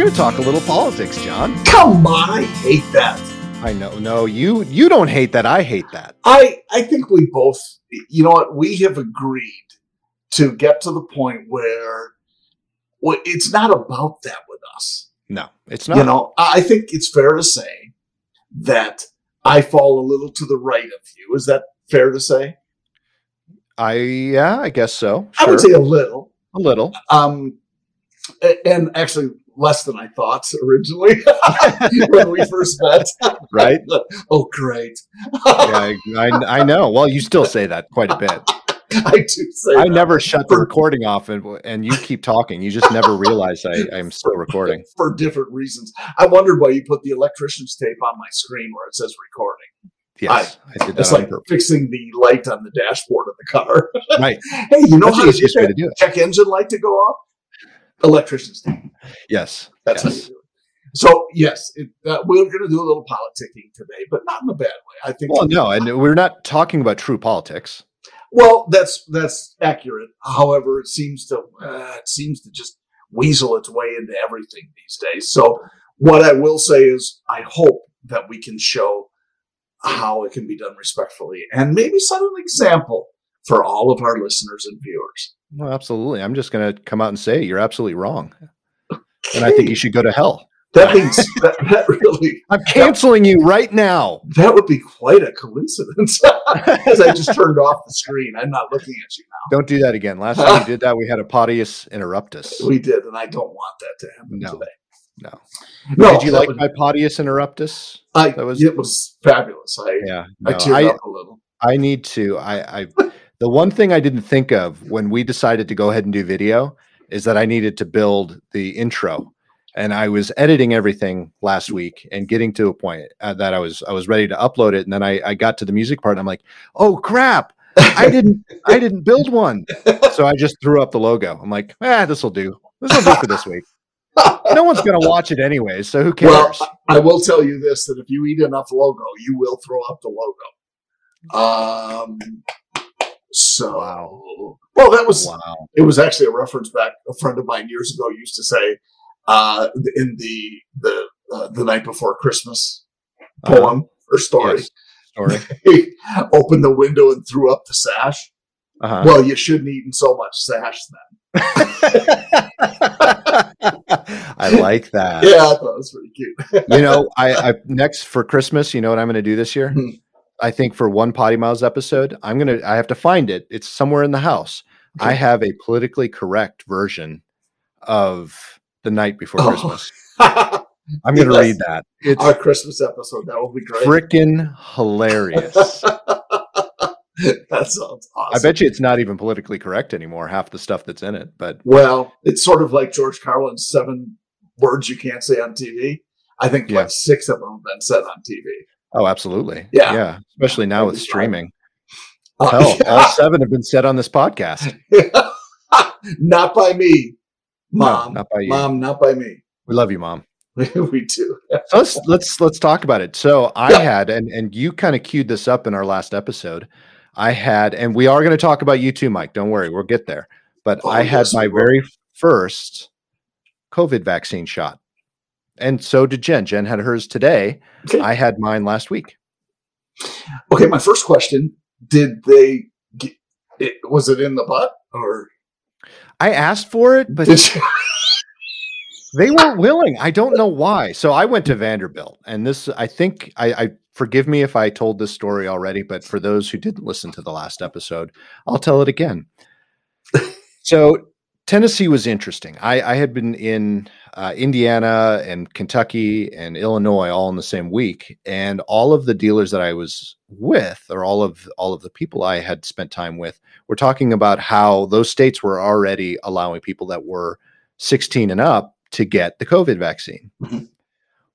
Going to talk a little politics, John. Come on, I hate that. I know. No, you you don't hate that. I hate that. I I think we both. You know what? We have agreed to get to the point where well, it's not about that with us. No, it's not. You know, I think it's fair to say that I fall a little to the right of you. Is that fair to say? I yeah, I guess so. I would say a little. a little. Um, and actually less than I thought originally when we first met. Right? oh, great. Yeah, I, I, I know. Well, you still say that quite a bit. I do say I that. never shut the recording off, and and you keep talking. You just never realize I I'm still recording. for different reasons. I wondered why you put the electrician's tape on my screen where it says recording. Yes, I, did that It's like purpose. fixing the light on the dashboard of the car. Right. hey, you know That's how to way to do it. check engine light to go off? Electrician's tape. Yes. That's how yes. you do it. So yes, it, uh, we're going to do a little politicking today, but not in a bad way. I think. Well, no, and we're not talking about true politics. Well, that's that's accurate. However, it seems to uh, it seems to just weasel its way into everything these days. So, what I will say is, I hope that we can show how it can be done respectfully, and maybe set an example for all of our listeners and viewers. Well, absolutely. I'm just going to come out and say you're absolutely wrong, and I think you should go to hell. That means that, that really I'm canceling you right now. that would be quite a coincidence, because I just turned off the screen. I'm not looking at you now. Don't do that again. Last time you did that, we had a podius interruptus. We did, and I don't want that to happen No. today. No. No, did you like would- my podius interruptus? I, that was- it was fabulous. I Yeah. I teared I, up a little. I need to. I, I the one thing I didn't think of when we decided to go ahead and do video is that I needed to build the intro, and I was editing everything last week and getting to a point uh, that I was I was ready to upload it, and then I I got to the music part, and I'm like, oh crap, I didn't I didn't build one, so I just threw up the logo. I'm like, ah, this will do. This will do for this week. No one's gonna watch it anyways, so who cares? Well, I will tell you this: that if you eat enough logo, you will throw up the logo. Um. So, Wow. well, that was wow. it. Was actually a reference back. A friend of mine years ago used to say, uh, in the the uh, the night before Christmas Uh-huh. poem or story, Yes. Story. he opened the window and threw up the sash. Uh-huh. Well, you shouldn't have eaten so much sash then. I like that. Yeah, I thought it was pretty cute. You know, I, I next for Christmas, you know what I'm going to do this year? Hmm. I think for one PoddiMouths episode, I'm going to I have to find it. It's somewhere in the house. I have a politically correct version of The Night Before Oh. Christmas. I'm going to Yes. read that. It's Our Christmas episode that will be great. freaking hilarious. that sounds awesome. I bet you it's not even politically correct anymore, half the stuff that's in it. But Well, it's sort of like George Carlin's seven words you can't say on TV. I think Yeah. like six of them have been said on TV. Oh, absolutely. Yeah. Yeah. Especially now with streaming. Uh, Hell, all seven have been said on this podcast. not by me, No, mom. not by you. Mom, not by me. We love you, mom. we do. So let's let's let's talk about it. So I Yeah. had and and you kind of queued this up in our last episode. I had and we are going to talk about you too, Mike. Don't worry, we'll get there. But Oh, I had yes, my very first COVID vaccine shot. And so did Jen. Jen had hers today. Okay. I had mine last week. okay, my first question: Did they? Get, it, was it in the butt or I asked for it, but they weren't willing. I don't know why. So I went to Vanderbilt, and this I think I, I forgive me if I told this story already, but for those who didn't listen to the last episode, I'll tell it again. so Tennessee was interesting. I, I had been in uh, Indiana and Kentucky and Illinois all in the same week, and all of the dealers that I was with, or all of all of the people I had spent time with, were talking about how those states were already allowing people that were 16 and up to get the COVID vaccine. Mhm.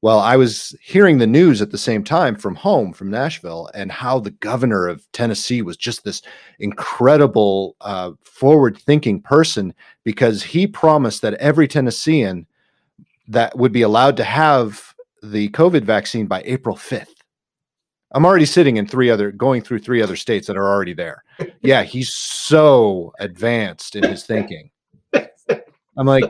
Well, I was hearing the news at the same time from home, from Nashville, and how the governor of Tennessee was just this incredible, uh, forward thinking person because he promised that every Tennessean that would be allowed to have the COVID vaccine by April 5th. I'm already sitting in three other, going through three other states that are already there. Yeah, he's so advanced in his thinking. I'm like,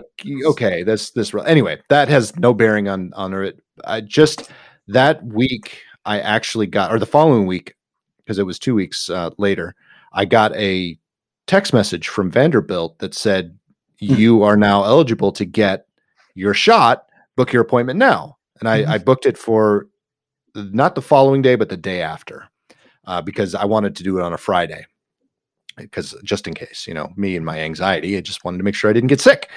okay, this this anyway. That has no bearing on on it. I just that week I actually got, or the following week, because it was two weeks uh, later, I got a text message from Vanderbilt that said Hmm. you are now eligible to get your shot. Book your appointment now, and I, Mhm. I booked it for not the following day, but the day after, uh, because I wanted to do it on a Friday. Because just in case, you know, me and my anxiety, I just wanted to make sure I didn't get sick.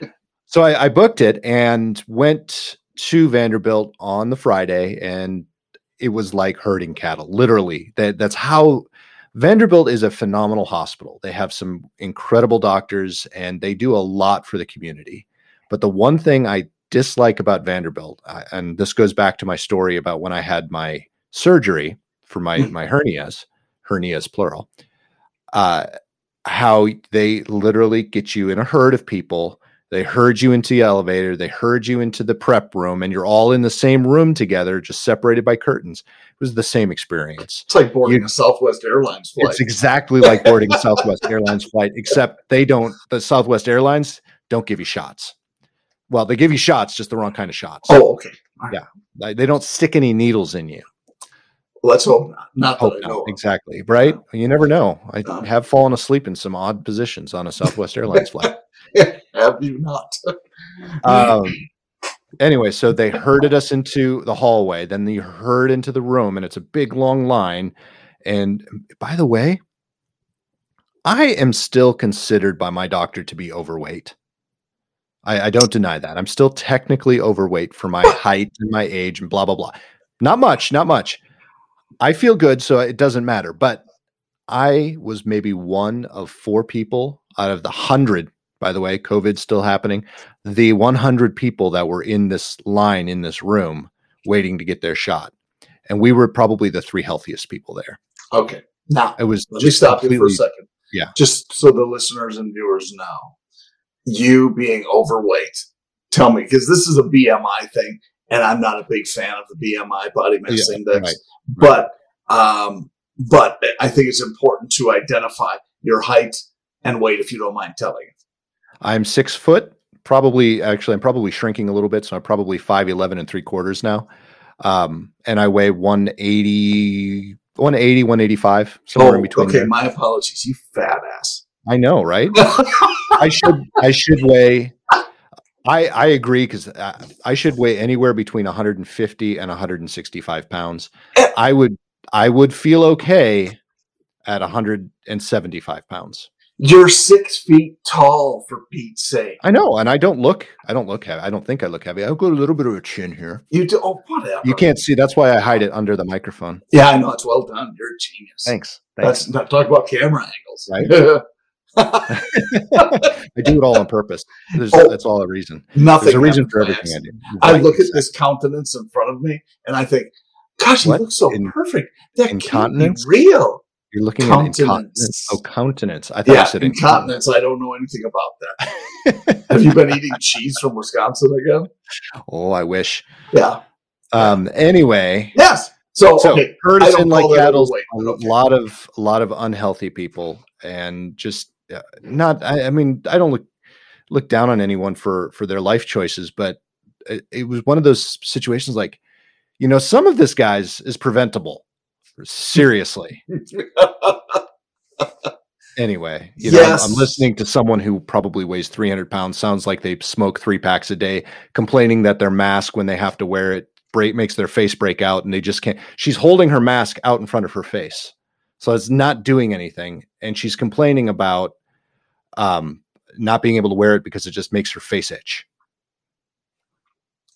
so I, I booked it and went to Vanderbilt on the Friday, and it was like herding cattle. Literally, that that's how Vanderbilt is a phenomenal hospital. They have some incredible doctors, and they do a lot for the community. But the one thing I dislike about Vanderbilt, and this goes back to my story about when I had my surgery for my Mm. my hernias, hernias plural, uh, how they literally get you in a herd of people. They herd you into the elevator, they herd you into the prep room, and you're all in the same room together, just separated by curtains. It was the same experience. It's like boarding You- a Southwest Airlines flight. It's exactly like boarding a Southwest Airlines flight, except they don't, the Southwest Airlines don't give you shots. Well, they give you shots, just the wrong kind of shots. oh, okay. Yeah, they don't stick any needles in you. Let's hope not. Not Hope not. know. Exactly. Right. You never know. I No. have fallen asleep in some odd positions on a Southwest Airlines flight. Have you not? Um, anyway, so they herded us into the hallway. Then they herd into the room, and it's a big long line. And by the way, I am still considered by my doctor to be overweight. I, I don't deny that. I'm still technically overweight for my height and my age and blah blah blah. Not much, not much. I feel good, so it doesn't matter. But I was maybe one of four people out of the hundred. By the way, COVID's still happening the 100 people that were in this line in this room waiting to get their shot. And we were probably the three healthiest people there. okay. Now, It was let me just stop you for a second. Yeah. Just so the listeners and viewers know, you being overweight, tell me, because this is a BMI thing, and I'm not a big fan of the BMI body mass Yeah, index. right, But um, but I think it's important to identify your height and weight if you don't mind telling it. I'm six foot, probably actually, I'm probably shrinking a little bit. So I'm probably 5'11 and three quarters now. Um, and I weigh 180, 180, 185, somewhere in between. Oh, okay. there. My apologies, you fat ass. I know, right? I should I should weigh. I I agree because I, uh, I should weigh anywhere between 150 and 165 pounds. I would I would feel okay at 175 pounds. You're six feet tall, for Pete's sake. I know, and I don't look I don't look heavy. I don't think I look heavy. I've got a little bit of a chin here. You do. Oh, whatever. You can't see. That's why I hide it under the microphone. Yeah, I know. It's well done. You're a genius. Thanks. Thanks. That's not talk about camera angles. Right. I do it all on purpose. There's, Oh, that's all a reason. Nothing. There's a reason for everything I do. I Right, look at this countenance in front of me, and I think, "Gosh, he What? looks so In- perfect. That can't be real." You're looking at incontinence. Countenance. Oh, countenance. I thought Yeah, you said incontinence. I don't know anything about that. Have you been eating cheese from Wisconsin again? Oh, I wish. Yeah. Um. Anyway, Yes. So, so okay. herd I in like cattle. A lot of a lot of unhealthy people, and just Uh, not. I, I mean, I don't look look down on anyone for for their life choices, but it, it was one of those situations like, you know, some of this guys is preventable. Seriously. Anyway, you know, I'm- I'm listening to someone who probably weighs 300 pounds. Sounds like they smoke three packs a day, complaining that their mask, when they have to wear it, break makes their face break out, and they just can't. She's holding her mask out in front of her face, so it's not doing anything, and she's complaining about um, not being able to wear it because it just makes her face itch.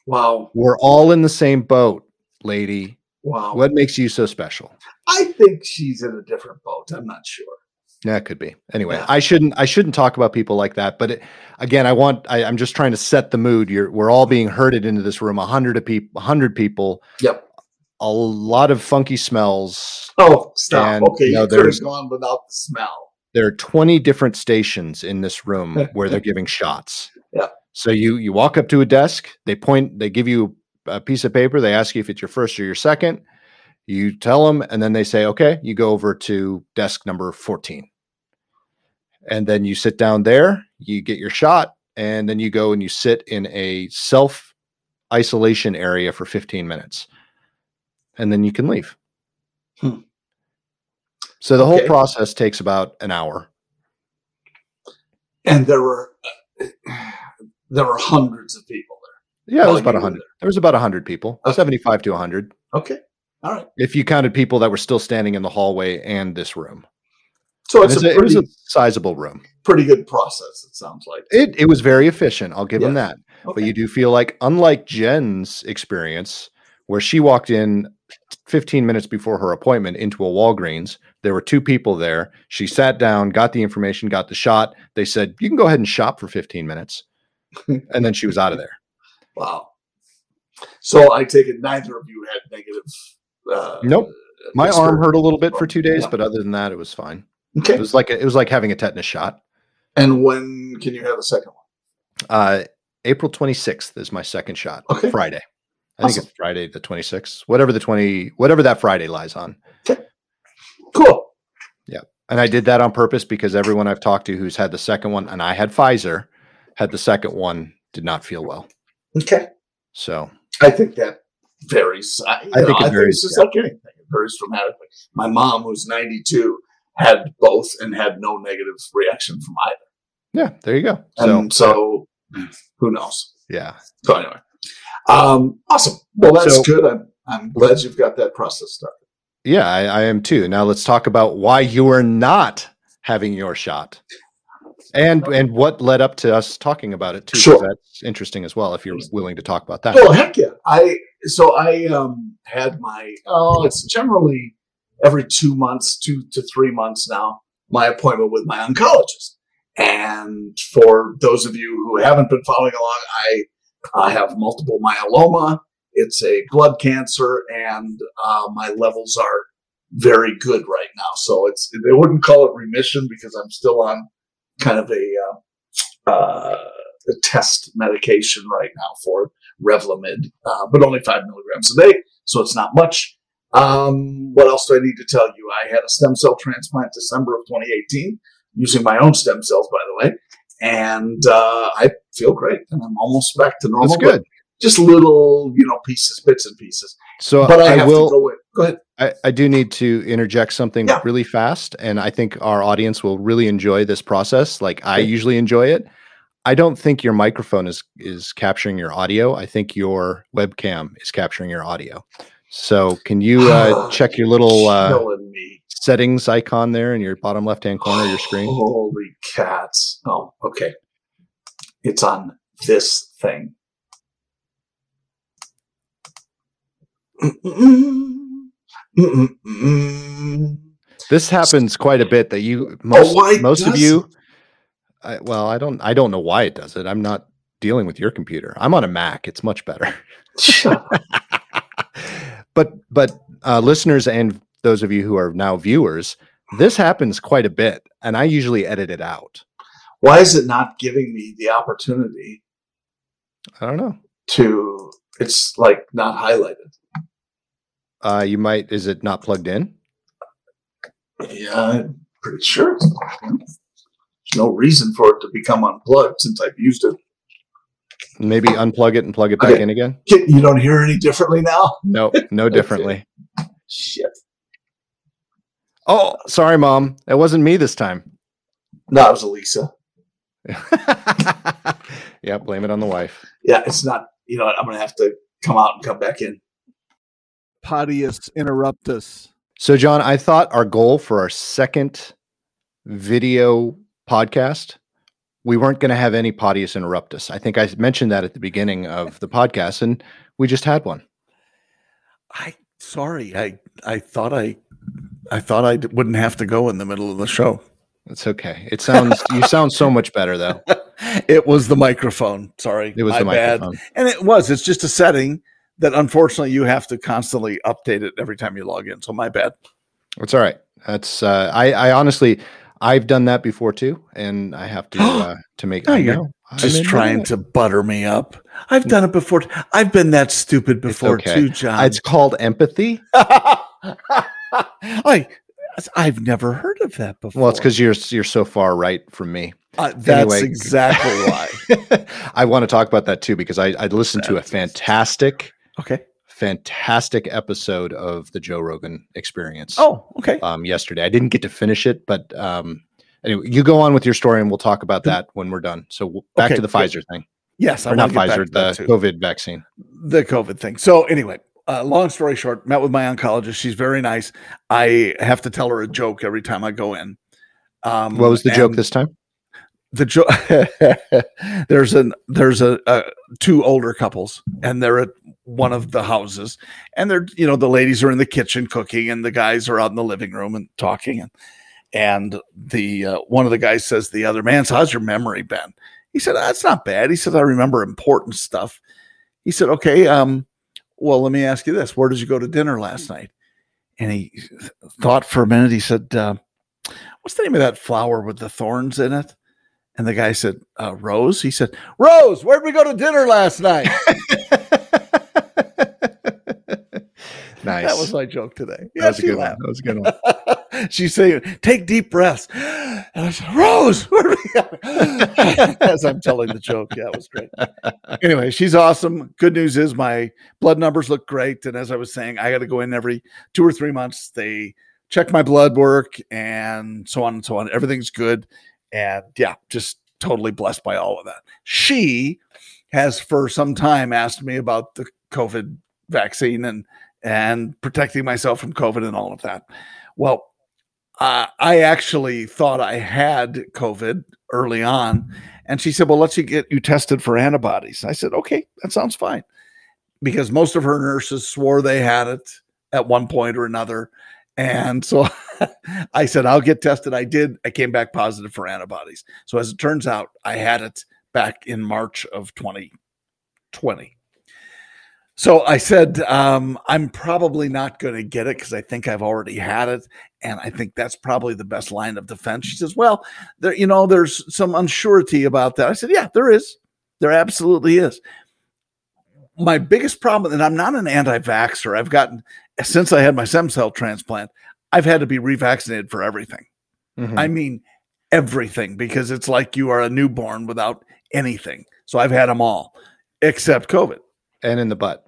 wow. We're all in the same boat, lady. Wow. What makes you so special? I think she's in a different boat. I'm not sure. Yeah, it could be. Anyway, Yeah. I shouldn't I shouldn't talk about people like that. But it, again, I want I, I'm just trying to set the mood. You're we're all being herded into this room. A hundred of people, A hundred people, Yep. A lot of funky smells. Oh, stop. And, okay, you you could have there's- gone without the smell. There are 20 different stations in this room where they're giving shots. Yeah. So you you walk up to a desk. They point. They give you a piece of paper. They ask you if it's your first or your second. You tell them, and then they say, "Okay." You go over to desk number 14. and then you sit down there, you get your shot, and then you go and you sit in a self isolation area for 15 minutes, and then you can leave. Hmm. So the whole process takes about an hour. And there were uh, there were hundreds of people there. Yeah, it was about were 100. There was about 100 people, Okay. 75 to 100. Okay. All right. if you counted people that were still standing in the hallway and this room. So it's it's a a- it was a sizable room. pretty good process, it sounds like. It, it was very efficient. I'll give them that. Okay. But you do feel like, unlike Jen's experience, where she walked in 15 minutes before her appointment into a Walgreens, there were two people there. She sat down, got the information, got the shot. They said, You can go ahead and shop for 15 minutes. and then she was out of there. Wow. So I take it neither of you had negative. Uh, Nope. My arm hurt a little bit for two days, Yeah. but other than that, it was fine. Okay. It was like it was like having a tetanus shot. And when can you have a second one? Uh, April 26th is my second shot. Okay. Friday. I think it's Friday the 26th. Whatever the 20 whatever that Friday lies on. Cool. Yeah. And I did that on purpose because everyone I've talked to who's had the second one and I had Pfizer had the second one did not feel well. Okay. So, I think that varies. I, I think know, it varies, it's just like anything. It varies dramatically. My mom, who's 92, had both and had no negative reaction from either. yeah, there you go. So, And so, who knows? yeah. So anyway, um, awesome. Well, that's So- good. I'm I'm glad you've got that process started. Yeah, I, I am too. Now let's talk about why you are not having your shot. And and what led up to us talking about it too Sure. That's interesting as well if you're willing to talk about that. Oh heck yeah! I so I um had my oh it's generally every two months, two to three months now, my appointment with my oncologist. And for those of you who haven't been following along, I I have multiple myeloma. It's a blood cancer, and uh, my levels are very good right now. So it's they wouldn't call it remission because I'm still on kind of a uh, uh, a test medication right now for Revlimid, uh, but only five milligrams a day, so it's not much. Um, what else do I need to tell you? I had a stem cell transplant December of 2018 using my own stem cells, by the way, and uh, I feel great, and I'm almost back to normal. That's good. Just little, you know, pieces, bits and pieces. So But I, I, have will to go. Go ahead. I, I do need to interject something Yeah. really fast, and I think our audience will really enjoy this process. Like I usually enjoy it. I don't think your microphone is is capturing your audio. I think your webcam is capturing your audio. So can you uh, check your little uh, settings icon there in your bottom left hand corner of your screen? Holy cats. Oh, okay. It's on this thing. This happens quite a bit. That you most why most of you. I, well, I don't I don't know why it does it. I'm not dealing with your computer. I'm on a Mac. It's much better. But but uh, listeners and those of you who are now viewers, this happens quite a bit, and I usually edit it out. Why is it not giving me the opportunity I don't know. to? It's like not highlighted. Uh, you might. Is it not plugged in? Yeah, I'm pretty sure. It's There's no reason for it to become unplugged since I've used it. Maybe unplug it and plug it back Okay. in again. You don't hear any differently now? No, no Okay. differently. Shit. Oh, sorry, mom. It wasn't me this time. No, it was Elisa. yeah, blame it on the wife. Yeah, it's not. You know, I'm gonna have to come out and come back in. Podius interruptus. So, John, I thought our goal for our second video podcast, we weren't going to have any Podius interrupt us. I think I mentioned that at the beginning of the podcast, and we just had one. I sorry. I I thought I I thought I wouldn't have to go in the middle of the show. It's okay. It sounds you sound so much better though. it was the microphone. Sorry. It was my the bad. microphone. And it was. It's just a setting that unfortunately you have to constantly update it every time you log in. So my bad. It's all right. That's uh, I, I honestly I've done that before too, and I have to uh, to make. No, I you're Just trying to butter me up. I've done it before. I've been that stupid before okay. too, John. It's called empathy. I I've never heard of that before. Well, it's because you're you're so far right from me. Uh, that's Anyway. exactly why. I want to talk about that too because I, I listened to a fantastic, Okay. fantastic episode of the Joe Rogan Experience. Oh, okay. um, yesterday. I didn't get to finish it, but um, anyway, you go on with your story, and we'll talk about that when we're done. So back Okay, to the. Pfizer thing, yes, I or not wanna get back Pfizer, the. COVID vaccine. the COVID thing. So anyway, uh, long story short, met with my oncologist. She's very nice. I have to tell her a joke every time I go in. Um, What was the joke this time? The joke. there's an there's a, a two older couples, and they're at one of the houses, and they're you know the ladies are in the kitchen cooking, and the guys are out in the living room and talking, and and the uh, one of the guys says the other man, "So how's your memory been?" He said, "That's not bad." He said, "I remember important stuff." He said, "Okay, um, well, let me ask you this: Where did you go to dinner last night?" And he thought for a minute. He said, uh, "What's the name of that flower with the thorns in it?" And the guy said, uh, "Rose." He said, "Rose, where'd we go to dinner last night?" nice. That was my joke today. That was a good one. That was a good one. She's saying, "Take deep breaths." And I said, "Rose," where are we as I'm telling the joke. Yeah, it was great. Anyway, she's awesome. Good news is my blood numbers look great, and as I was saying, I got to go in every two or three months. They check my blood work and so on and so on. Everything's good, and yeah, just totally blessed by all of that. She has for some time asked me about the COVID vaccine and and protecting myself from COVID and all of that. Well, uh, I actually thought I had COVID early on. And she said, Well, let's get you tested for antibodies. I said, Okay, that sounds fine. Because most of her nurses swore they had it at one point or another. And so I said, I'll get tested. I did. I came back positive for antibodies. So as it turns out, I had it back in March of 2020. So I said, um, I'm probably not going to get it because I think I've already had it. And I think that's probably the best line of defense. She says, Well, there, you know, there's some unsurety about that. I said, Yeah, there is. There absolutely is. My biggest problem, and I'm not an anti vaxxer, I've gotten, since I had my stem cell transplant, I've had to be revaccinated for everything. Mhm. I mean, everything, because it's like you are a newborn without anything. So I've had them all except COVID. and in the butt.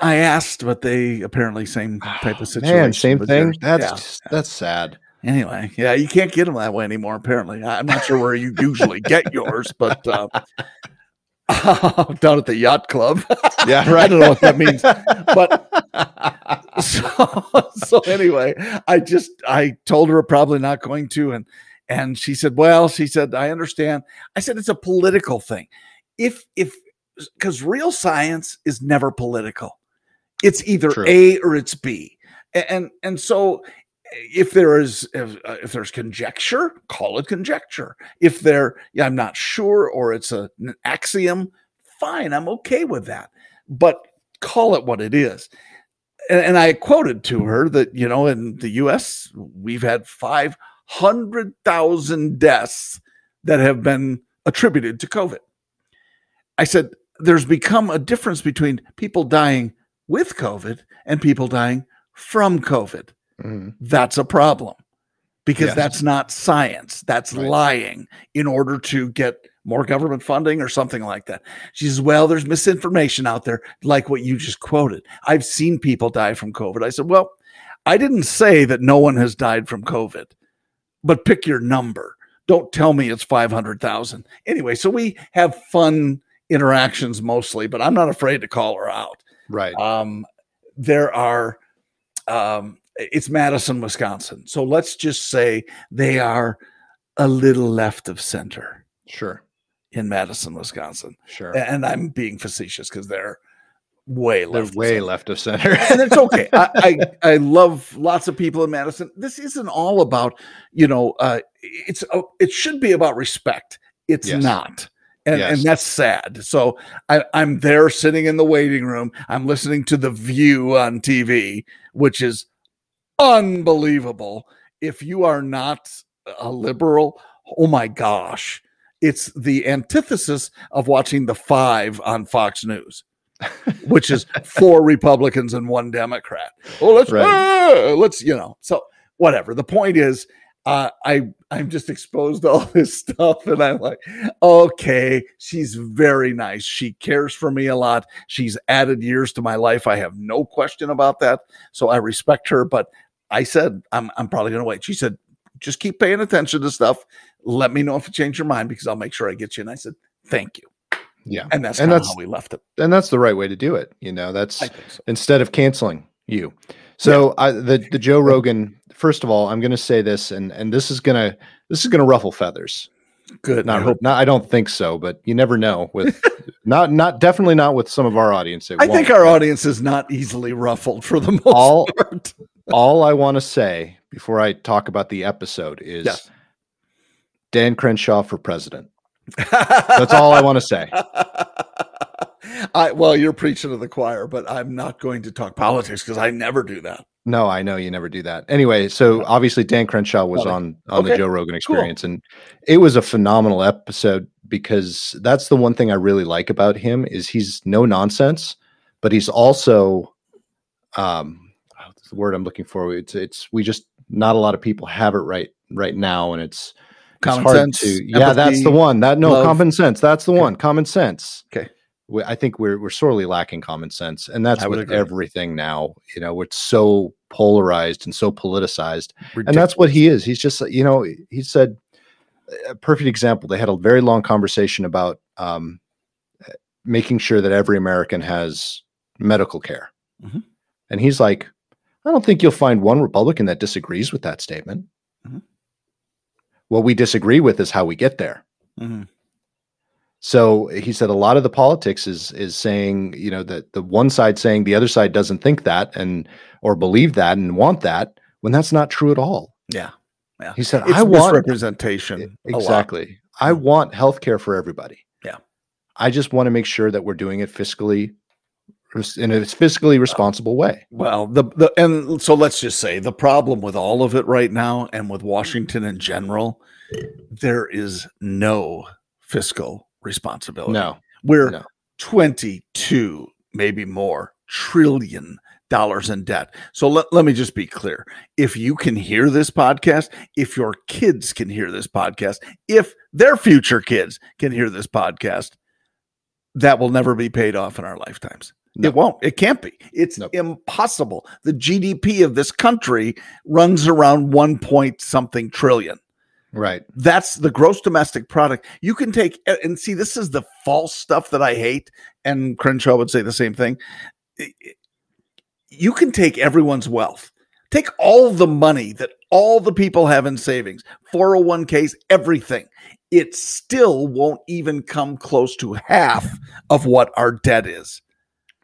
I asked, but they apparently same type of situation. Man, same thing. That's Yeah. just- that's sad. Anyway, yeah, you can't get them that way anymore. Apparently, I'm not sure where you usually get yours, but uh, down at the yacht club. Yeah, I don't know what that means, but so, so anyway, I just I told her probably not going to, and and she said, well, she said I understand. I said it's a political thing. If if because real science is never political, it's either True. A or it's B. and and so if there is if, uh, if there's conjecture, call it conjecture. If there, yeah, I'm not sure, or it's a, an axiom, fine, I'm okay with that. But call it what it is. And, and I quoted to her that you know in the U.S. we've had five hundred thousand deaths that have been attributed to COVID. I said there's become a difference between people dying with COVID and people dying from COVID Mhm. that's a problem because Yes. that's not science. That's Right. lying in order to get more government funding or something like that. She says, Well, there's misinformation out there, like what you just quoted. I've seen people die from COVID. I said, Well, I didn't say that no one has died from COVID, but pick your number. Don't tell me it's 500,000. Anyway, so we have fun interactions mostly, but I'm not afraid to call her out Right. um, there are um, it's madison wisconsin so let's just say they are a little left of center Sure. in madison wisconsin Sure. and i'm being facetious because they're way They're left of way center. left of center. and it's okay I, I i love lots of people in madison this isn't all about you know uh it's uh, it should be about respect it's Yes. not and, Yes. and that's sad so I, i'm there sitting in the waiting room i'm listening to the view on tv which is unbelievable if you are not a liberal oh my gosh it's the antithesis of watching the five on fox news which is four Republicans and one Democrat. Well, let's Right. ah, let's you know. So whatever. The point is, uh, I I'm just exposed to all this stuff, and I'm like, okay, she's very nice. She cares for me a lot. She's added years to my life. I have no question about that. So I respect her. But I said I'm I'm probably going to wait. She said, just keep paying attention to stuff. Let me know if you change your mind because I'll make sure I get you. And I said, thank you. Yeah. And that's And that's- how we left it. And that's the right way to do it. You know, that's so. instead of canceling you. So I, the the Joe Rogan. First of all, I'm going to say this, and and this is gonna this is gonna ruffle feathers. Good. Not, hope. not I don't think so, but you never know. With not not definitely not with some of our audience. I think our audience is not easily ruffled for the most All- part. all I want to say before I talk about the episode is. Dan Crenshaw for president. That's all I want to say. I well, you're preaching to the choir, but I'm not going to talk politics because I never do that. No, I know you never do that. Anyway, so obviously Dan Crenshaw was Got it. on on the Okay, Joe Rogan experience and it was a phenomenal episode because that's the one thing I really like about him is he's no nonsense, but he's also um what's the word I'm looking for. It's it's we just not a lot of people have it right right now and it's it's Common hard sense, to yeah that's the empathy, one that no love. common sense that's the Okay. one common sense Okay. We, I think we're we're sorely lacking common sense, and that's with agree. everything now. You know, it's so polarized and so politicized, and that's what he is. He's just you know he said a perfect example. They had a very long conversation about um, making sure that every American has medical care, Mhm. and he's like, I don't think you'll find one Republican that disagrees with that statement. Mhm. What we disagree with is how we get there. Mhm. So he said a lot of the politics is is saying, you know, that the one side saying the other side doesn't think that and or believe that and want that when that's not true at all. Yeah. Yeah. He said, It's I want representation. a lot. exactly. I mm. want health care for everybody. Yeah. I just want to make sure that we're doing it fiscally res- in a fiscally uh, responsible way. Well, the the and so let's just say the problem with all of it right now and with Washington in general, there is no fiscal responsibility. No. We're No. 22, maybe more trillion dollars in debt. So let, let me just be clear. If you can hear this podcast, if your kids can hear this podcast, if their future kids can hear this podcast, that will never be paid off in our lifetimes. No. It won't. It can't be. It's Nope. impossible. The GDP of this country runs around one point something trillion. Right. That's the gross domestic product. You can take and see this is the false stuff that I hate, and Crenshaw would say the same thing. You can take everyone's wealth, take all the money that all the people have in savings, 401ks, everything. It still won't even come close to half of what our debt is.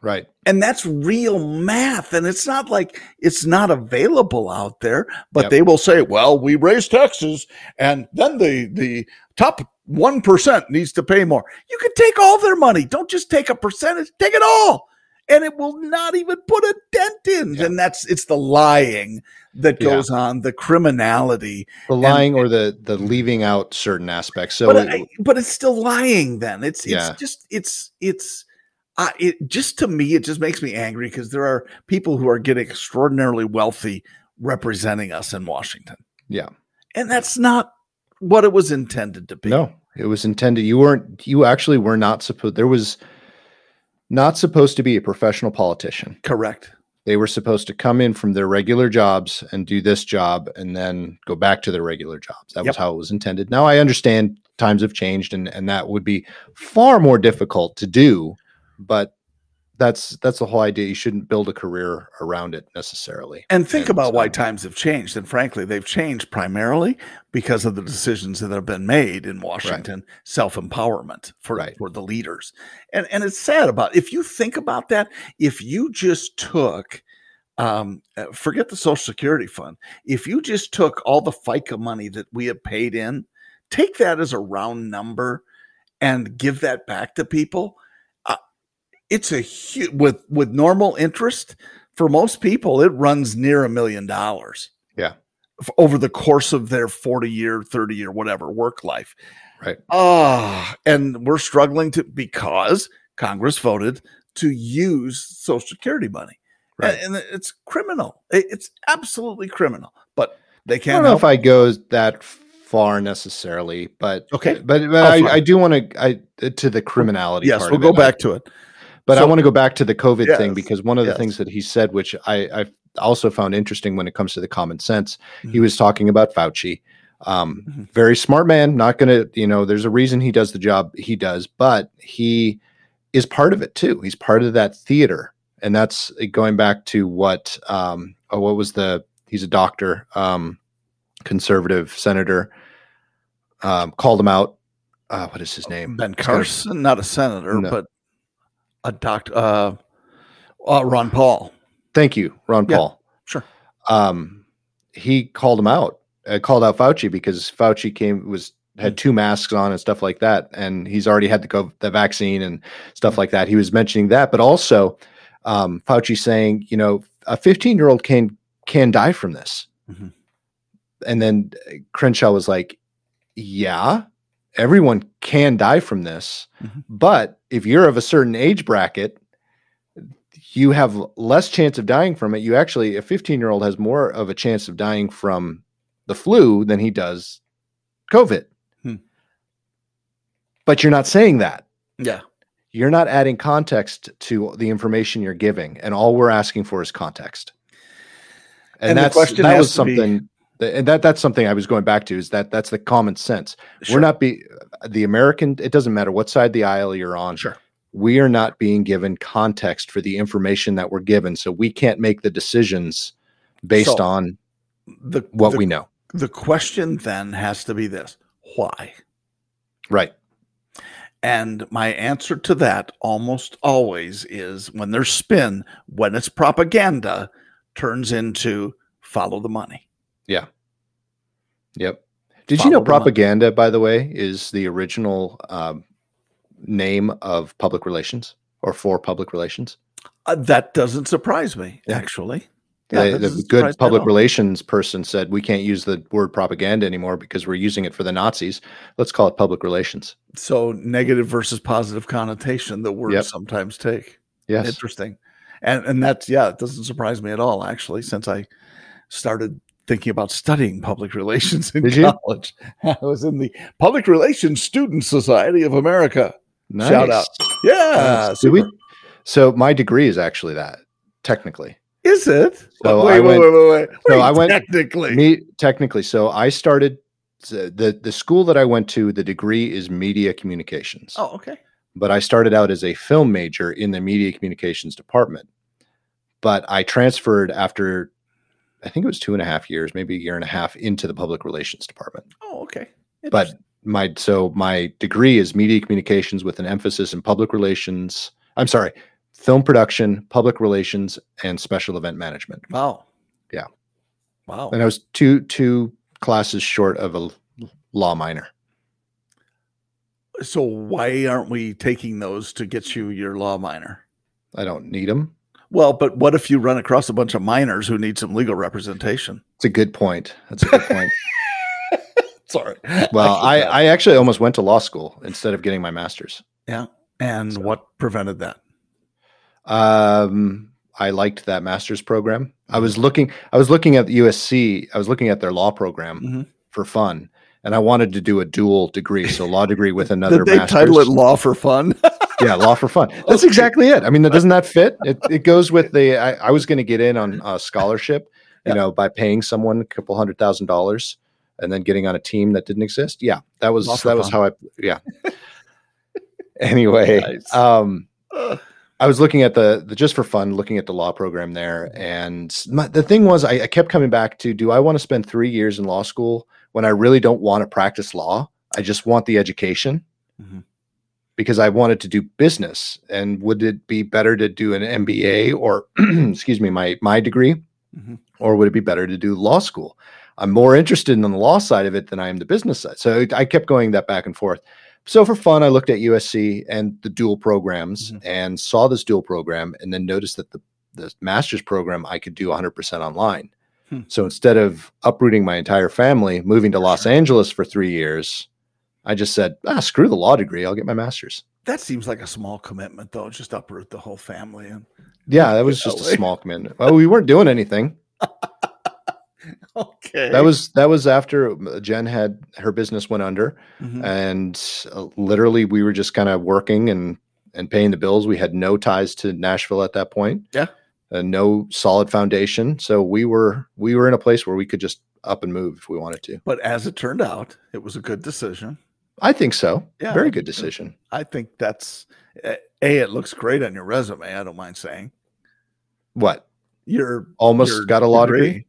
Right. And that's real math. And it's not like it's not available out there, but Yep. they will say, well, we raise taxes and then the, the top 1% needs to pay more. You can take all their money. Don't just take a percentage, take it all. And it will not even put a dent in. Yeah. And that's it's the lying that Yeah. goes on, the criminality. The lying or the the leaving out certain aspects. So but I, but it's still lying then it's Yeah. it's just it's it's uh, it just to me it just makes me angry because there are people who are getting extraordinarily wealthy representing us in washington yeah. and that's not what it was intended to be No, it was intended. You weren't. You actually were not supposed. There was not supposed to be a professional politician. correct They were supposed to come in from their regular jobs and do this job, and then go back to their regular jobs. That Yep. was how it was intended. Now I understand times have changed, and and that would be far more difficult to do. But that's that's the whole idea. You shouldn't build a career around it necessarily. and think And, about why um, times have changed and frankly they've changed primarily because of the decisions that have been made in washington self-empowerment for, Right. for the leaders and and it's sad about if you think about that if you just took um, uh, forget the social security fund if you just took all the fica money that we have paid in take that as a round number and give that back to people it's a huge with with normal interest for most people it runs near a million dollars Yeah. over the course of their 40 year 30 year whatever work life Right. ah and we're struggling to because congress voted to use social security money Right. and, and it's criminal It- it's absolutely criminal but They can't i don't know help. if I go that far necessarily, but Okay. but, but Oh, I. I do want to I to the criminality. yes, part we'll go it. back to it. But I want to go back to the COVID thing because one of the yes. things that he said, which I, I also found interesting when it comes to the common sense, he Mhm. was talking about Fauci. Um, Mhm. Very smart man. Not going to, you know, there's a reason he does the job he does, but he is part of it too. He's part of that theater. And that's going back to what, um, oh, what was the, he's a doctor, um, conservative senator, um, called him out. Uh, what is his name? Ben Carson, not a senator, No. but a doctor. Uh, uh, Ron Paul. Thank you, Ron Yeah, Paul. sure. Um, he called him out, uh, called out Fauci because Fauci came was had two masks on and stuff like that, and he's already had the COVID, the vaccine and stuff like that. He was mentioning that, but also um, Fauci saying, you know, a 15 year old can can die from this, Mhm. and then Crenshaw was like, yeah. Everyone can die from this, Mhm. but if you're of a certain age bracket, you have less chance of dying from it. You actually, a 15 year old has more of a chance of dying from the flu than he does COVID. Hmm. But you're not saying that. Yeah. You're not adding context to the information you're giving. And all we're asking for is context. And, And the that's question that was be- something that, and that that's something I was going back to is that that's the common sense. Sure. We're not be the American, it doesn't matter what side of the aisle you're on Sure. we are not being given context for the information that we're given so we can't make the decisions based So, on The, what the, we know the question then has to be this why? right And my answer to that almost always is when there's spin, when it's propaganda, turns into follow the money. Yep did Follow you know the propaganda by the way is the original um, name of public relations or for public relations Uh, that doesn't surprise me, Yeah. actually. The- the, good public relations person said we can't use the word propaganda anymore because we're using it for the nazis let's call it public relations So negative versus positive connotation that words Yep. sometimes take. yes Interesting. And and that's yeah, it doesn't surprise me at all, actually, since I started thinking about studying public relations in Did you? college. I was in the Public Relations Student Society of America. Shout out. Yeah. Nice. We- so my degree is actually that technically Is it? So wait, I wait, went- wait, wait, wait. so Wait, I went- technically. Me technically, so I started the the school that I went to. The degree is media communications, oh, okay. but I started out as a film major in the media communications department. But I transferred after, I think it was two and a half years, maybe a year and a half, into the public relations department. Oh, okay. But my so my degree is media communications with an emphasis in public relations. I'm sorry, film production, public relations, and special event management. wow. Yeah. Wow. And I was two two classes short of a law minor. So why aren't we taking those to get you your law minor? I don't need them. Well, but what if you run across a bunch of minors who need some legal representation? It's a good point. That's a good point. Sorry. Well, I, I actually almost went to law school instead of getting my master's. Yeah. And what prevented that? Um, I liked that master's program. I was looking. I was looking at the USC. I was looking at their law program Mhm. for fun, and I wanted to do a dual degree, so law degree with another. Did they master's. title it law for fun? Yeah, law for fun. That's Okay. exactly it. I mean, doesn't that fit? It, it goes with the. I, I was going to get in on a scholarship, you Yeah. know, by paying someone a couple hundred thousand dollars, and then getting on a team that didn't exist. Yeah, that was that was how I. Yeah. anyway, Nice. um, I was looking at the, the just for fun, looking at the law program there, and my, the thing was, I, I kept coming back to: Do I want to spend three years in law school when I really don't want to practice law? I just want the education Mhm. Because I wanted to do business. And would it be better to do an MBA or, excuse me, my my degree, Mhm. or would it be better to do law school? I'm more interested in the law side of it than I am the business side. So I kept going that back and forth. So for fun, I looked at USC and the dual programs Mhm. and saw this dual program, and then noticed that the the master's program I could do 100% online. Hmm. So instead of uprooting my entire family, moving to Los Sure. Angeles for three years, I just said, ah, screw the law degree. I'll get my master's. That seems like a small commitment, though. Just uproot the whole family and Yeah, that was just a small commitment. Well, we weren't doing anything. Okay. That was that was after uh, Jen had her business went under, Mhm. and uh, literally we were just kind of working and and paying the bills. We had no ties to Nashville at that point. Yeah. uh, no solid foundation. So we were we were in a place where we could just up and move if we wanted to. But as it turned out, it was a good decision. I think so. Yeah, Very good decision. I think that's eh, a. It looks great on your resume. I don't mind saying What? you're Almost your got a law degree.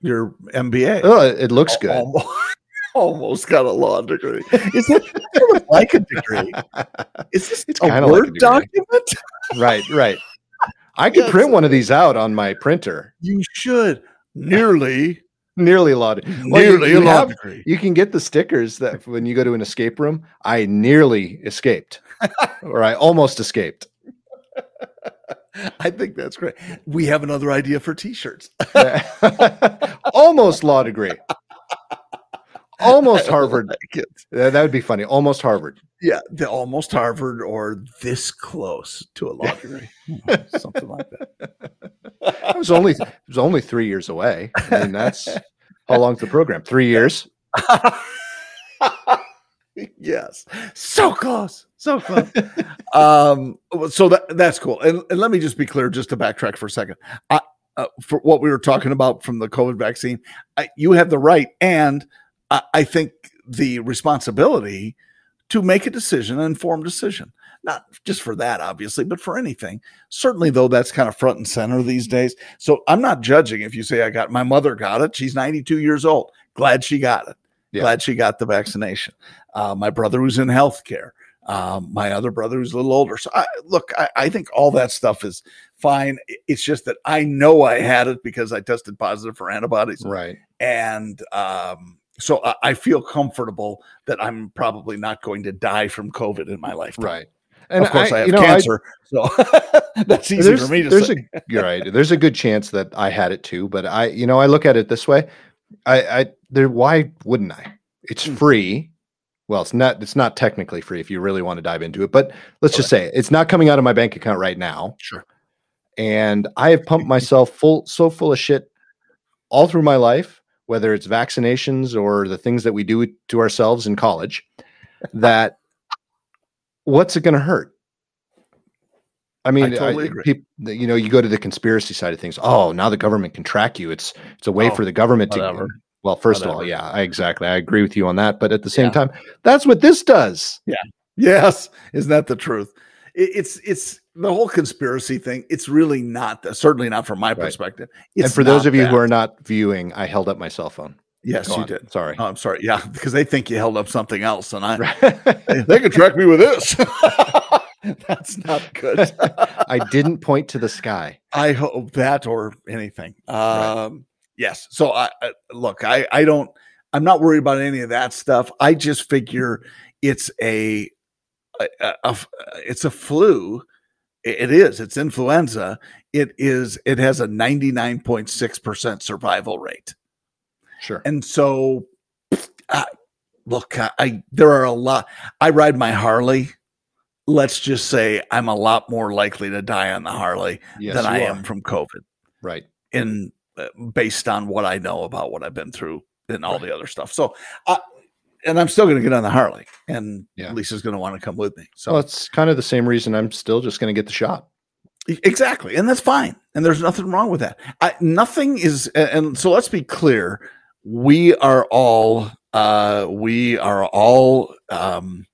Your MBA. Oh, it looks good. Almost, almost got a law degree. Is it like a degree? Is this It's a kinda like a word document? right, right. I could Yes. print one of these out on my printer. You should nearly, Nearly a law. de- Well, you- nearly you a law have- degree. You can get the stickers that when you go to an escape room, I nearly escaped, or I almost escaped. I think that's great. We have another idea for T-shirts. almost law degree. Almost Harvard. like that would be funny. Almost Harvard. Yeah, the almost Harvard or this close to a law degree, something like that. It was only it was only three years away. I mean, that's how long's the program? Three years. yes, so close, so close. um, so that that's cool. And, and let me just be clear, just to backtrack for a second. I, uh, for what we were talking about from the COVID vaccine, I, you have the right, and I, I think the responsibility to make a decision, an informed decision. Not just for that, obviously, but for anything. Certainly, though, that's kind of front and center these days. So I'm not judging if you say I got my mother got it. She's 92 years old. Glad she got it. Yeah. Glad she got the vaccination. Uh, my brother who's in healthcare. Um, my other brother who's a little older. So I, look, I, I think all that stuff is fine. It's just that I know I had it because I tested positive for antibodies, Right. and um, so I, I feel comfortable that I'm probably not going to die from COVID in my lifetime. Right. And of course, I, have you know, cancer, so that's easy for me to there's say. A, you're right. There's a good chance that I had it too, but I, you know, I look at it this way. I, I, there. Why wouldn't I? It's Hmm. free. Well, it's not. It's not technically free if you really want to dive into it. But let's just say it's not coming out of my bank account right now. Sure. And I have pumped myself full, so full of shit all through my life, whether it's vaccinations or the things that we do to ourselves in college. That what's it going to hurt? I mean, totally I- agree. peop- you know, you go to the conspiracy side of things. Oh, now the government can track you. It's it's a way Oh, for the government whatever. to. Well, first of all, yeah, I, exactly. I agree with you on that. But at the same Yeah. time, that's what this does. Yeah. Yes, isn't that the truth? It, it's it's the whole conspiracy thing. It's really not. that- Certainly not from my Right. perspective. and for those of you who are not viewing, I held up my cell phone. yes, Go you on. did. Sorry. Oh, I'm sorry. Yeah, because they think you held up something else, and I Right. they could track me with this. That's not good. I didn't point to the sky. I hope that or anything. Um, Yes. So I I- look. I I don't. I'm not worried about any of that stuff. I just figure it's a, a, it's a flu. It is. It's influenza. It is. It has a 99.6 percent survival rate. Sure. And so, I, look, I, I there are a lot. I ride my Harley. Let's just say I'm a lot more likely to die on the Harley Yes, than I you am from COVID. Right. In uh, based on what I know about what I've been through and all the other stuff. So, I, and I'm still going to get on the Harley, and Yeah. Lisa's going to want to come with me. So So it's kind of the same reason I'm still just going to get the shot. Exactly, and that's fine, and there's nothing wrong with that. I, nothing is, and so let's be clear: we are all, uh, we are all um,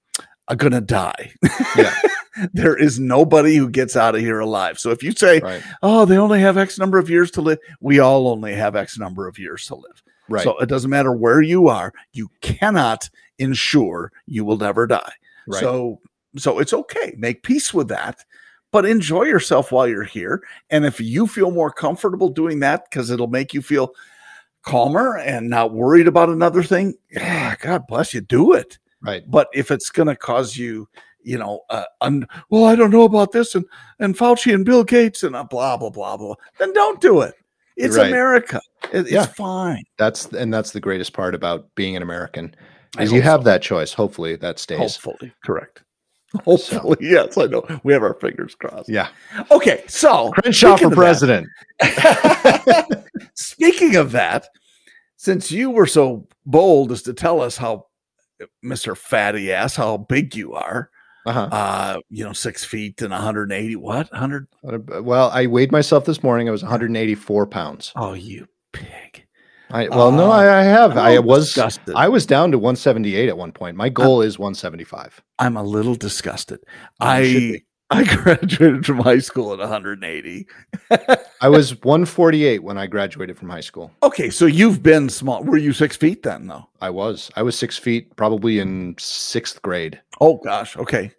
are gonna die. Yeah. there is nobody who gets out of here alive. So if you say, Right. "Oh, they only have X number of years to live," we all only have X number of years to live. Right. So it doesn't matter where you are; you cannot ensure you will never die. right. So so it's okay. Make peace with that, but enjoy yourself while you're here. And if you feel more comfortable doing that because it'll make you feel calmer and not worried about another thing, yeah, God bless you, do it. right. But if it's going to cause you, you know, uh, un- well, I don't know about this and and Fauci and Bill Gates and uh, blah blah blah blah, then don't do it. It's Right. America. It- it's Yeah. fine. That's and that's the greatest part about being an American is you have so. that choice. Hopefully that stays. Hopefully, correct. Hopefully, yes. I know we have our fingers crossed. Yeah. Okay, so Crenshaw for of that- president. Speaking of that, since you were so bold as to tell us how uh, Mr. Fatty ass, how big you are, Uh-huh. uh, you know, six feet and 180, what? 100? Well, I weighed myself this morning. I was 184 pounds. Oh, you pig. I well, no, Uh, I, I have. I'm I was disgusted. I was down to 178 at one point. My goal is 175. I'm a little disgusted. Oh, I. I graduated from high school at 180. I was 148 when I graduated from high school. Okay, so you've been small. Were you six feet then, though? I was. I was six feet, probably in sixth grade. Oh gosh. Okay.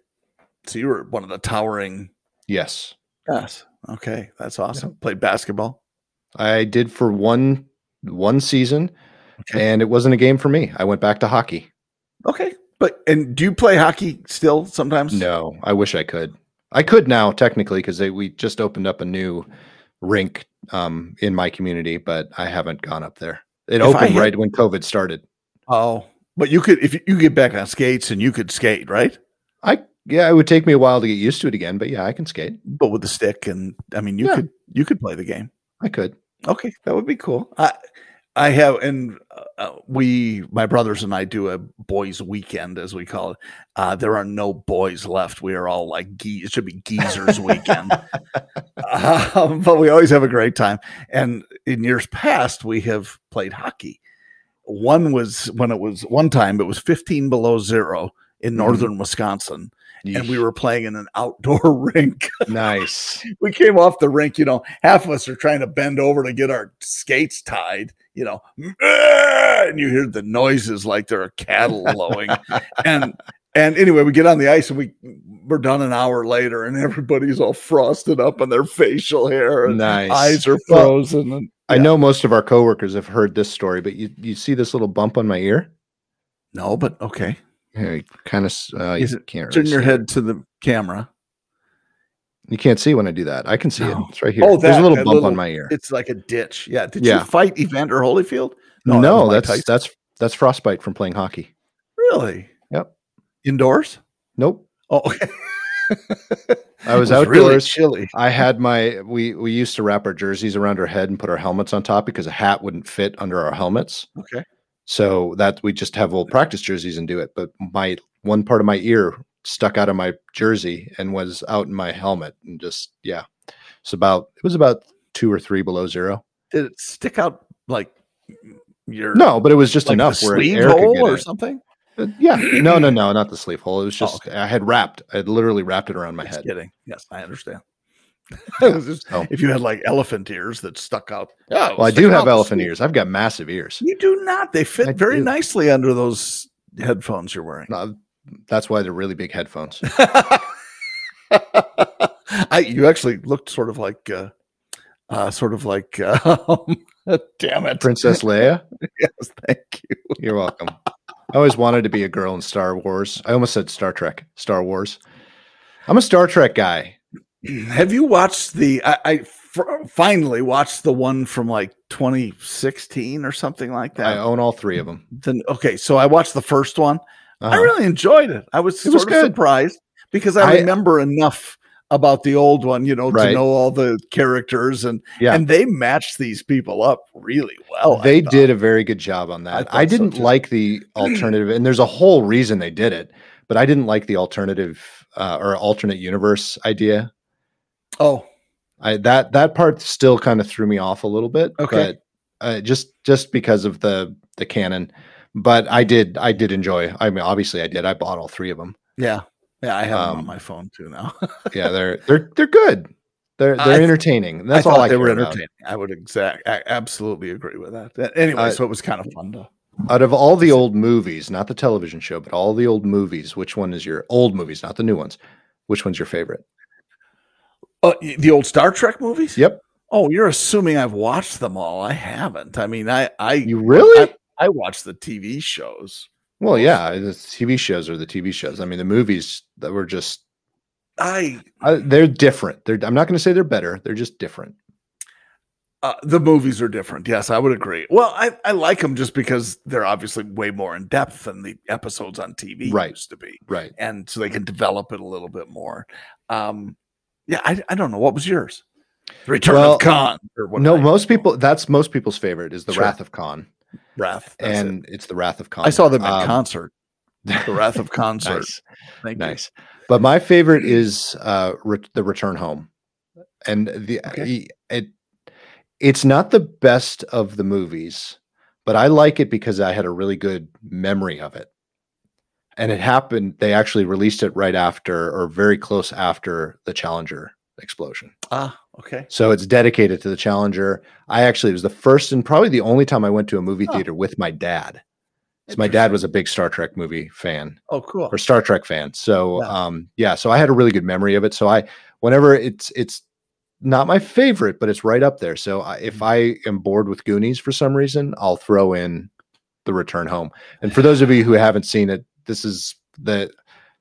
So you were one of the towering. Yes, Yes. Okay, that's awesome. Played basketball. I did for one one season, Okay. and it wasn't a game for me. I went back to hockey. Okay. But and do you play hockey still sometimes? No, I wish I could. I could now technically because we just opened up a new rink um, in my community, but I haven't gone up there. It If opened had- right when COVID started. Oh, but you could if you, you get back on skates and you could skate, right? I yeah, it would take me a while to get used to it again, but yeah, I can skate. But with the stick and I mean, you Yeah. could you could play the game. I could. Okay, that would be cool. I I have and uh, we my brothers and I do a boys weekend as we call it. Uh, there are no boys left. We are all like ge- it should be geezers weekend. um, but we always have a great time. And in years past, we have played hockey. One was when it was one time it was 15 below zero in Mhm. northern Wisconsin, and we were playing in an outdoor rink nice. we came off the rink, you know, half of us are trying to bend over to get our skates tied, you know, and you hear the noises like there are cattle lowing. and and anyway, we get on the ice and we we're done an hour later, and everybody's all frosted up on their facial hair and Nice. eyes are Well, frozen. and I know most of our coworkers have heard this story, but you you see this little bump on my ear? no, but okay. Yeah, kind of. Uh, you can't Turn really your it. head to the camera. You can't see when I do that. I can see No. it. It's right here. Oh, There's a little bump little- on my ear. It's like a ditch. Yeah. Did Yeah. you fight Evander Holyfield? No, that that's Tyson. that's that's frostbite from playing hockey. Really? Yep. Indoors? Nope. Oh, okay. I was really outdoors. chilly. I had my we we used to wrap our jerseys around our head and put our helmets on top because a hat wouldn't fit under our helmets. Okay. So that we just have old practice jerseys and do it. But my one part of my ear stuck out of my jersey and was out in my helmet and just yeah. It's about it was about two or three below zero. Did it stick out like your No, but it was just like enough where sleeve air hole or in. something? Uh, yeah, no, no, no, not the sleeve hole. It was Oh, just okay. I had wrapped. I had literally wrapped it around my Just head. kidding. Yes, I understand. Yeah, was just- so- If you had like elephant ears that stuck out, yeah. it Well, I do have elephant ears. I've got massive ears. You do not. They fit I very do. nicely under those headphones you're wearing. No, that's why they're really big headphones. I you actually looked sort of like uh, uh sort of like uh, damn it. Princess Leia, Yes, thank you. you're welcome. I always wanted to be a girl in Star Wars. I almost said Star Trek. Star Wars. I'm a Star Trek guy. Have you watched the? I, I finally watched the one from like 2016 or something like that. I own all three of them. Then okay, so I watched the first one. I Uh-huh. really enjoyed it. I was It sort was of good. surprised because I, I- remember enough about the old one, you know, to know all the characters and Yeah. and they matched these people up really well. They did a very good job on that. thought I, didn't too. like the alternative, and there's a whole reason they did it, but I didn't like the alternative uh, or alternate universe idea. Oh, I that that part still kind of threw me off a little bit. Okay. but uh, just just because of the the canon. But I did I did enjoy. I mean, obviously I did. I bought all three of them. yeah, yeah. I have them on Um, my phone too now. Yeah, they're they're they're good. They're they're th- entertaining. That's I all I they were care about. entertaining. I would exact, I absolutely agree with that. Anyway, Uh, so it was kind of fun to. Out of all the old movies, not the television show, but all the old movies, which one is your old movies, not the new ones? Which one's your favorite? Uh, the old Star Trek movies. Yep. Oh, you're assuming I've watched them all. I haven't. I mean, I I You really? I, I watched the TV shows. well, yeah, the TV shows are the TV shows. I mean, the movies that were just I uh, they're different. They're I'm not going to say they're better. They're just different. uh, the movies are different. Yes, I would agree. Well, I I like them just because they're obviously way more in depth than the episodes on TV Right. used to be, Right. and so they can develop it a little bit more. Um, yeah, I I don't know what was yours. The Return Well, of Khan. Or what no, most people that's most people's favorite is the Sure. Wrath of Khan. Wrath. that's it. and it's the Wrath of Khan. I saw them in Um, concert. The Wrath of Concert. nice, nice. But my favorite is uh, re- the Return Home, and the Okay. it it's not the best of the movies, but I like it because I had a really good memory of it. And it happened. They actually released it right after, or very close after, the Challenger explosion. Ah, okay. So it's dedicated to the Challenger. I actually it was the first and probably the only time I went to a movie Oh. theater with my dad. 'Cause my dad was a big Star Trek movie fan Oh, cool. or Star Trek fan. So Yeah. um yeah, so I had a really good memory of it. So I whenever it's it's not my favorite, but it's right up there. So I, if I am bored with Goonies for some reason, I'll throw in The Return Home. And for those of you who haven't seen it, this is the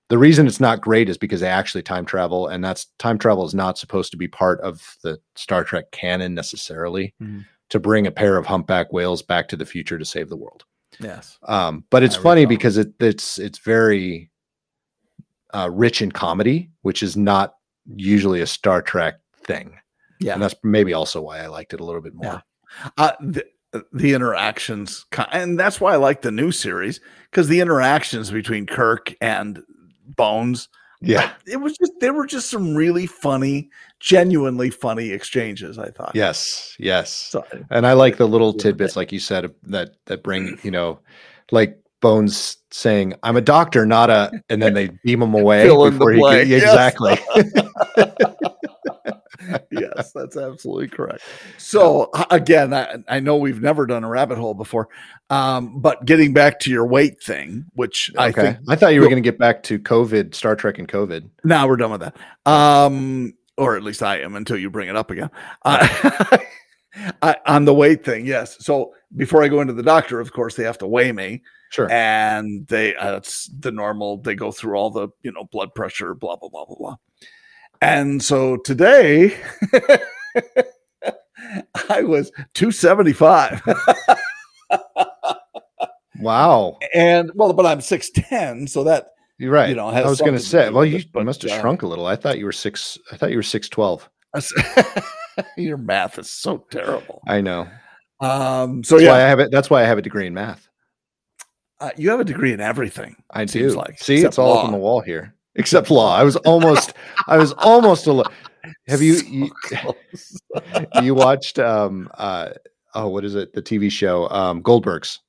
the reason it's not great is because they actually time travel, and that's time travel is not supposed to be part of the Star Trek canon necessarily. Mhm. To bring a pair of humpback whales back to the future to save the world. Yes. Um, but it's I funny recall. because it it's it's very uh, rich in comedy, which is not usually a Star Trek thing, Yeah. and that's maybe also why I liked it a little bit more. Yeah. uh, the, Uh, the interactions and that's why i like the new series because the interactions between kirk and bones Yeah. it was just there were just some really funny genuinely funny exchanges i thought Yes. Yes. so, And I like the little tidbits, like you said, that that bring you know, like Bones saying, "I'm a doctor, not a," and then they beam him away Fill in the before he blank, get, yes. yes that's absolutely correct so again I, I know we've never done a rabbit hole before um, but getting back to your weight thing which i think I thought you were going to get back to COVID, Star Trek, and COVID. Now we're done with that. Um, or at least I am until you bring it up again. Uh, I, on the weight thing, yes. So before I go into the doctor, of course, they have to weigh me, Sure. and they uh, it's the normal. They go through all the you know blood pressure, blah blah blah blah blah. And so today, I was two seventy five, wow. and well, but I'm six ten, so that You're right. you know, I was going to say, well, you but, must have uh, shrunk a little. I thought you were six. I thought you were six twelve. your math is so terrible. I know. Um, so That's yeah, why I have it. That's why I have a degree in math. Uh, you have a degree in everything. I Seems do. like, See, it's all up on the wall here, except law. I was almost. I was almost a. Have you you, you watched? Um. Uh. Oh, what is it? The TV show. Um. Goldberg's.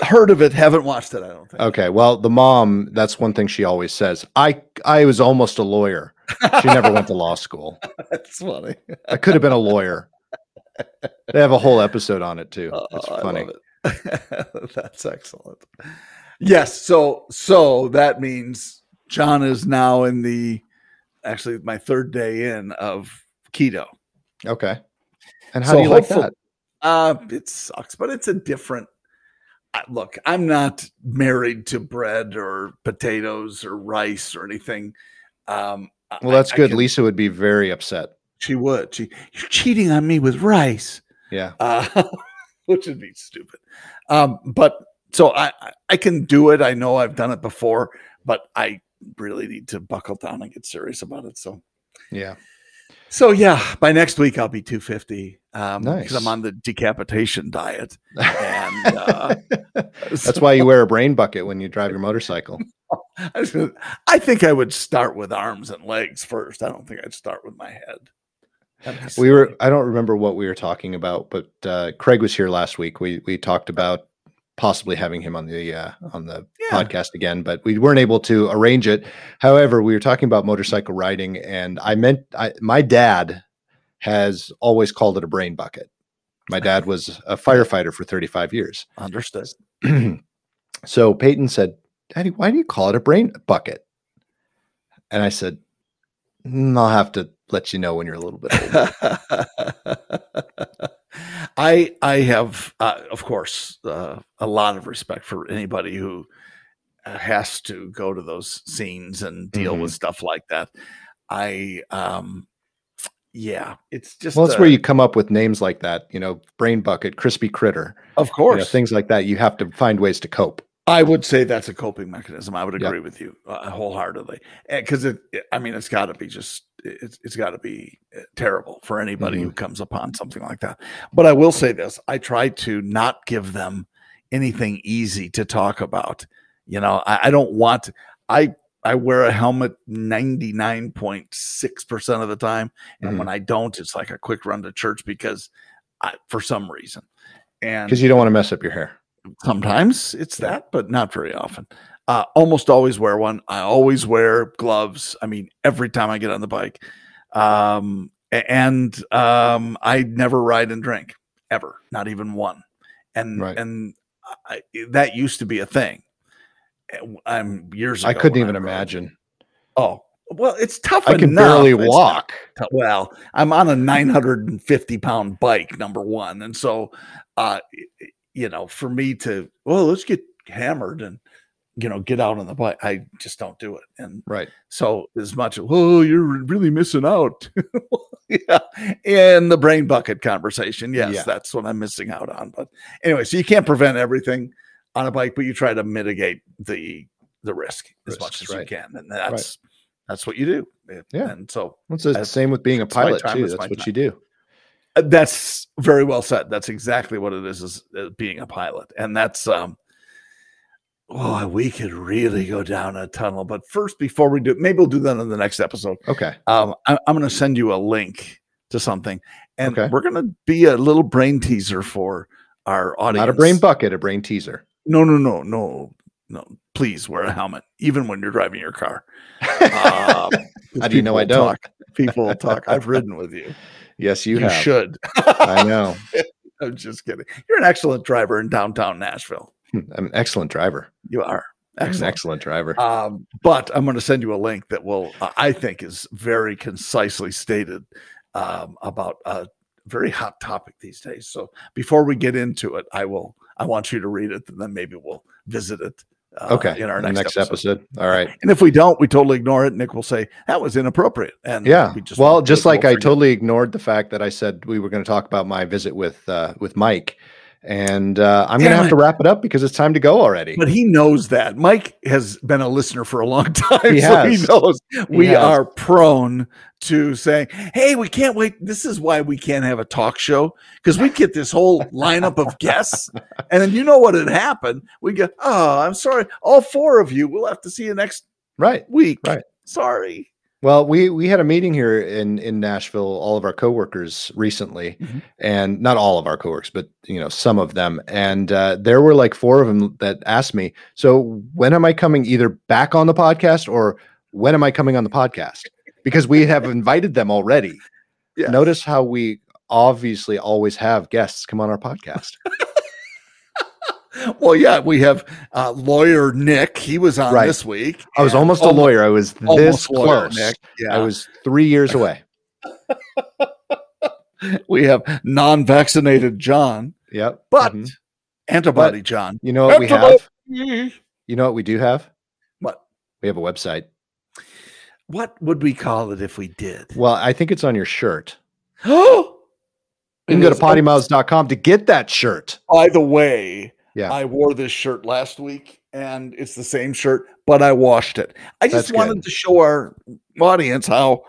Heard of it? Haven't watched it. I don't think. Okay. Well, the mom. That's one thing she always says. I. I was almost a lawyer. She never went to law school. That's funny. I could have been a lawyer. They have a whole episode on it too. It's Oh, I funny. it. That's excellent. Yes. So so that means John is now in the actually my third day in of keto. Okay. And how So do you like that? Uh, it sucks, but it's a different. I- Look, I'm not married to bread or potatoes or rice or anything. Um, Well, that's I good. can- Lisa would be very upset. She would. She, you're cheating on me with rice, Yeah. uh, which would be stupid. Um, but so I, I- can do it. I know I've done it before, but I really need to buckle down and get serious about it. So, Yeah. so yeah, by next week I'll be 250 um, because I'm on the decapitation diet. And uh, That's why you wear a brain bucket when you drive your motorcycle. I was gonna- I think I would start with arms and legs first. I don't think I'd start with my head. We were. I don't remember what we were talking about, but uh, Craig was here last week. We we talked about possibly having him on the uh, on the Yeah. podcast again, but we weren't able to arrange it. However, we were talking about motorcycle riding, and I meant I, my dad has always called it a brain bucket. My dad was a firefighter for 35 years. understood. so Peyton said, Daddy, why do you call it a brain bucket? And I said, "Mm, I'll have to let you know when you're a little bit older. I I have uh, of course uh, a lot of respect for anybody who uh, has to go to those scenes and deal Mm-hmm. with stuff like that. I um yeah, it's just well, that's uh, where you come up with names like that, you know, brain bucket, crispy critter, of you know, course things like that. You have to find ways to cope. I would say that's a coping mechanism. I would agree with you uh, wholeheartedly because it, it- I mean, it's got to be just it's, it's got to be uh, terrible for anybody Mm-hmm. who comes upon something like that. But I will say this: I try to not give them anything easy to talk about. You know, I, I don't want. I I wear a helmet ninety nine point six percent of the time, and Mhm. when I don't, it's like a quick run to church because, I, for some reason, and Because you don't want to mess up your hair. sometimes it's that, but not very often. Uh, almost always wear one. I always wear gloves. I mean, every time I get on the bike. Um, and um, I never ride and drink ever, not even one. And Right. and I, that used to be a thing. I'm years. I couldn't even rode. imagine. Oh well, it's tough. I can enough. barely It's walk. well i'm on a 950 pound bike number one and so uh you know for me to well let's get hammered and you know get out on the bike i just don't do it and Right. so as much oh you're really missing out yeah in the brain bucket conversation yes Yeah. that's what i'm missing out on but anyway so you can't prevent everything on a bike but you try to mitigate the the risk as much as right. you can and that's that's what you do Yeah. and so It's the same with being a pilot time, too. That's what time. you do. Uh, That's very well said. That's exactly what it is, is uh, being a pilot. And that's um oh, we could really go down a tunnel. But first, before we do maybe we'll do that in the next episode. Okay. Um, I, I'm gonna send you a link to something, and Okay. we're gonna be a little brain teaser for our audience. Not a brain bucket, a brain teaser. No, no, no, no, no. Please wear a helmet, even when you're driving your car. Um, How do you know I don't? Talk. People talk. I've ridden with you. yes, you, You, should. I know. I'm just kidding. You're an excellent driver in downtown Nashville. I'm an excellent driver. You are I'm an excellent. excellent driver. Um, but I'm going to send you a link that will, uh, I think, is very concisely stated um, about a very hot topic these days. So before we get into it, I will. I want you to read it, and then maybe we'll visit it. Uh, okay. in our the next, episode. All right. And if we don't, we totally ignore it. Nick will say that was inappropriate. And Yeah. we well, just like I totally ignored the fact that I said we were going to talk about my visit with uh, with Mike, and uh, I'm going to have to wrap it up because it's time to go already. But he knows that. Mike has been a listener for a long time. He so he has. knows we has. are prone to saying, Hey, we can't wait. This is why we can't have a talk show because we get this whole lineup of guests. And then you know what had happened. We go, Oh, I'm sorry. All four of you, we'll have to see you next right. week. Right. Sorry. Well, we we had a meeting here in in Nashville, all of our coworkers recently, Mhm. and not all of our coworkers, but you know some of them, and uh, there were like four of them that asked me, "So when am I coming either back on the podcast or when am I coming on the podcast?" Because we have invited them already. Yes. Notice how we obviously always have guests come on our podcast. Well, yeah, we have uh, lawyer Nick. He was on Right. this week. I was almost a lawyer. I was this close. Nick. Yeah. I was three years away. we have non-vaccinated John, Yep. but Mhm. antibody John. you know what we have? You know what we do have? What? We have a website. What would we call it if we did? Well, I think it's on your shirt. Oh, You can go to poddimouths.com to get that shirt. By the way, Yeah. I wore this shirt last week, and it's the same shirt, but I washed it. I just That's wanted good. to show our audience how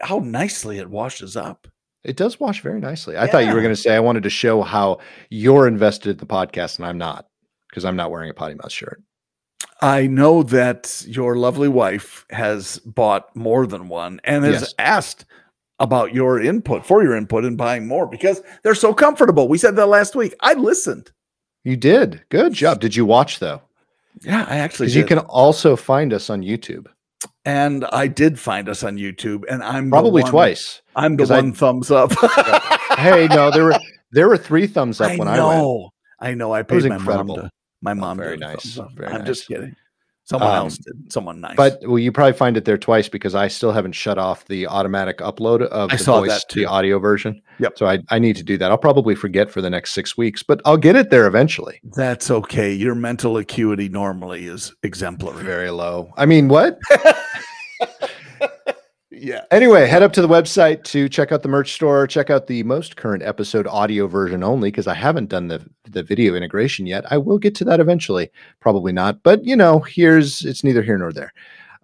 how nicely it washes up. It does wash very nicely. I thought you were going to say I wanted to show how you're invested in the podcast and I'm not because I'm not wearing a PoddiMouth shirt. I know that your lovely wife has bought more than one and has Yes. asked about your input for your input in buying more because they're so comfortable. We said that last week. I listened. You did. Good job. Did you watch though? Yeah, I actually Because you can also find us on YouTube, and I did find us on YouTube, and I'm probably one- twice. I'm the 'cause I- one thumbs up. hey, no, there were there were three thumbs up I when I went. know. I know. I paid my incredible. Oh, mom to. My mom. very did nice. Very I'm just kidding. Someone Um, else did. Someone nice. But well, you probably find it there twice because I still haven't shut off the automatic upload of I the voice to the audio version. Yep. So I, I need to do that. I'll probably forget for the next six weeks, but I'll get it there eventually. that's okay. Your mental acuity normally is exemplary. Very low. I mean, what? Yeah. Anyway, head up to the website to check out the merch store. Check out the most current episode audio version only because I haven't done the the video integration yet. I will get to that eventually. Probably not, but you know, here's it's neither here nor there.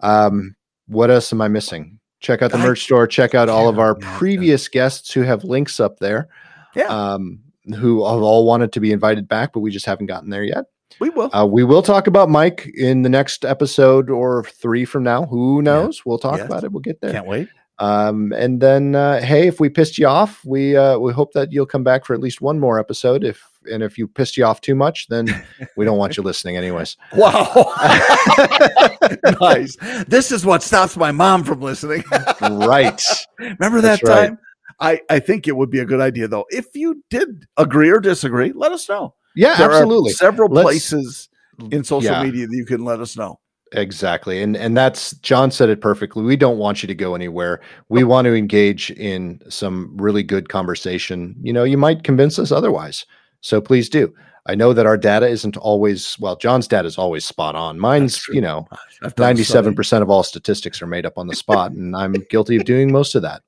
Um, what else am I missing? Check out the I merch store. Check out all of our can't imagine. previous guests who have links up there. Yeah. Um, who have all wanted to be invited back, but we just haven't gotten there yet. We will. Uh, we will talk about Mike in the next episode or three from now. Who knows? We'll talk Yes. about it. We'll get there. Can't wait. Um, and then, uh, hey, if we pissed you off, we uh, we hope that you'll come back for at least one more episode. If and if you pissed you off too much, then we don't want you listening, anyways. Wow. nice. This is what stops my mom from listening. right? Remember that That's right. time? I, I think it would be a good idea though. If you did agree or disagree, let us know. Yeah, There absolutely. several Let's- places in social Yeah. media that you can let us know. Exactly. And and that's John said it perfectly. We don't want you to go anywhere. We want to engage in some really good conversation. You know, you might convince us otherwise. So please do. I know that our data isn't always well, John's data is always spot on. Mine's, you know, I've study. 97% of all statistics are made up on the spot and I'm guilty of doing most of that.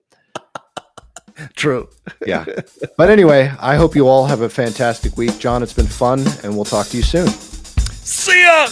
True. Yeah. But anyway, I hope you all have a fantastic week. John, it's been fun and we'll talk to you soon. See ya.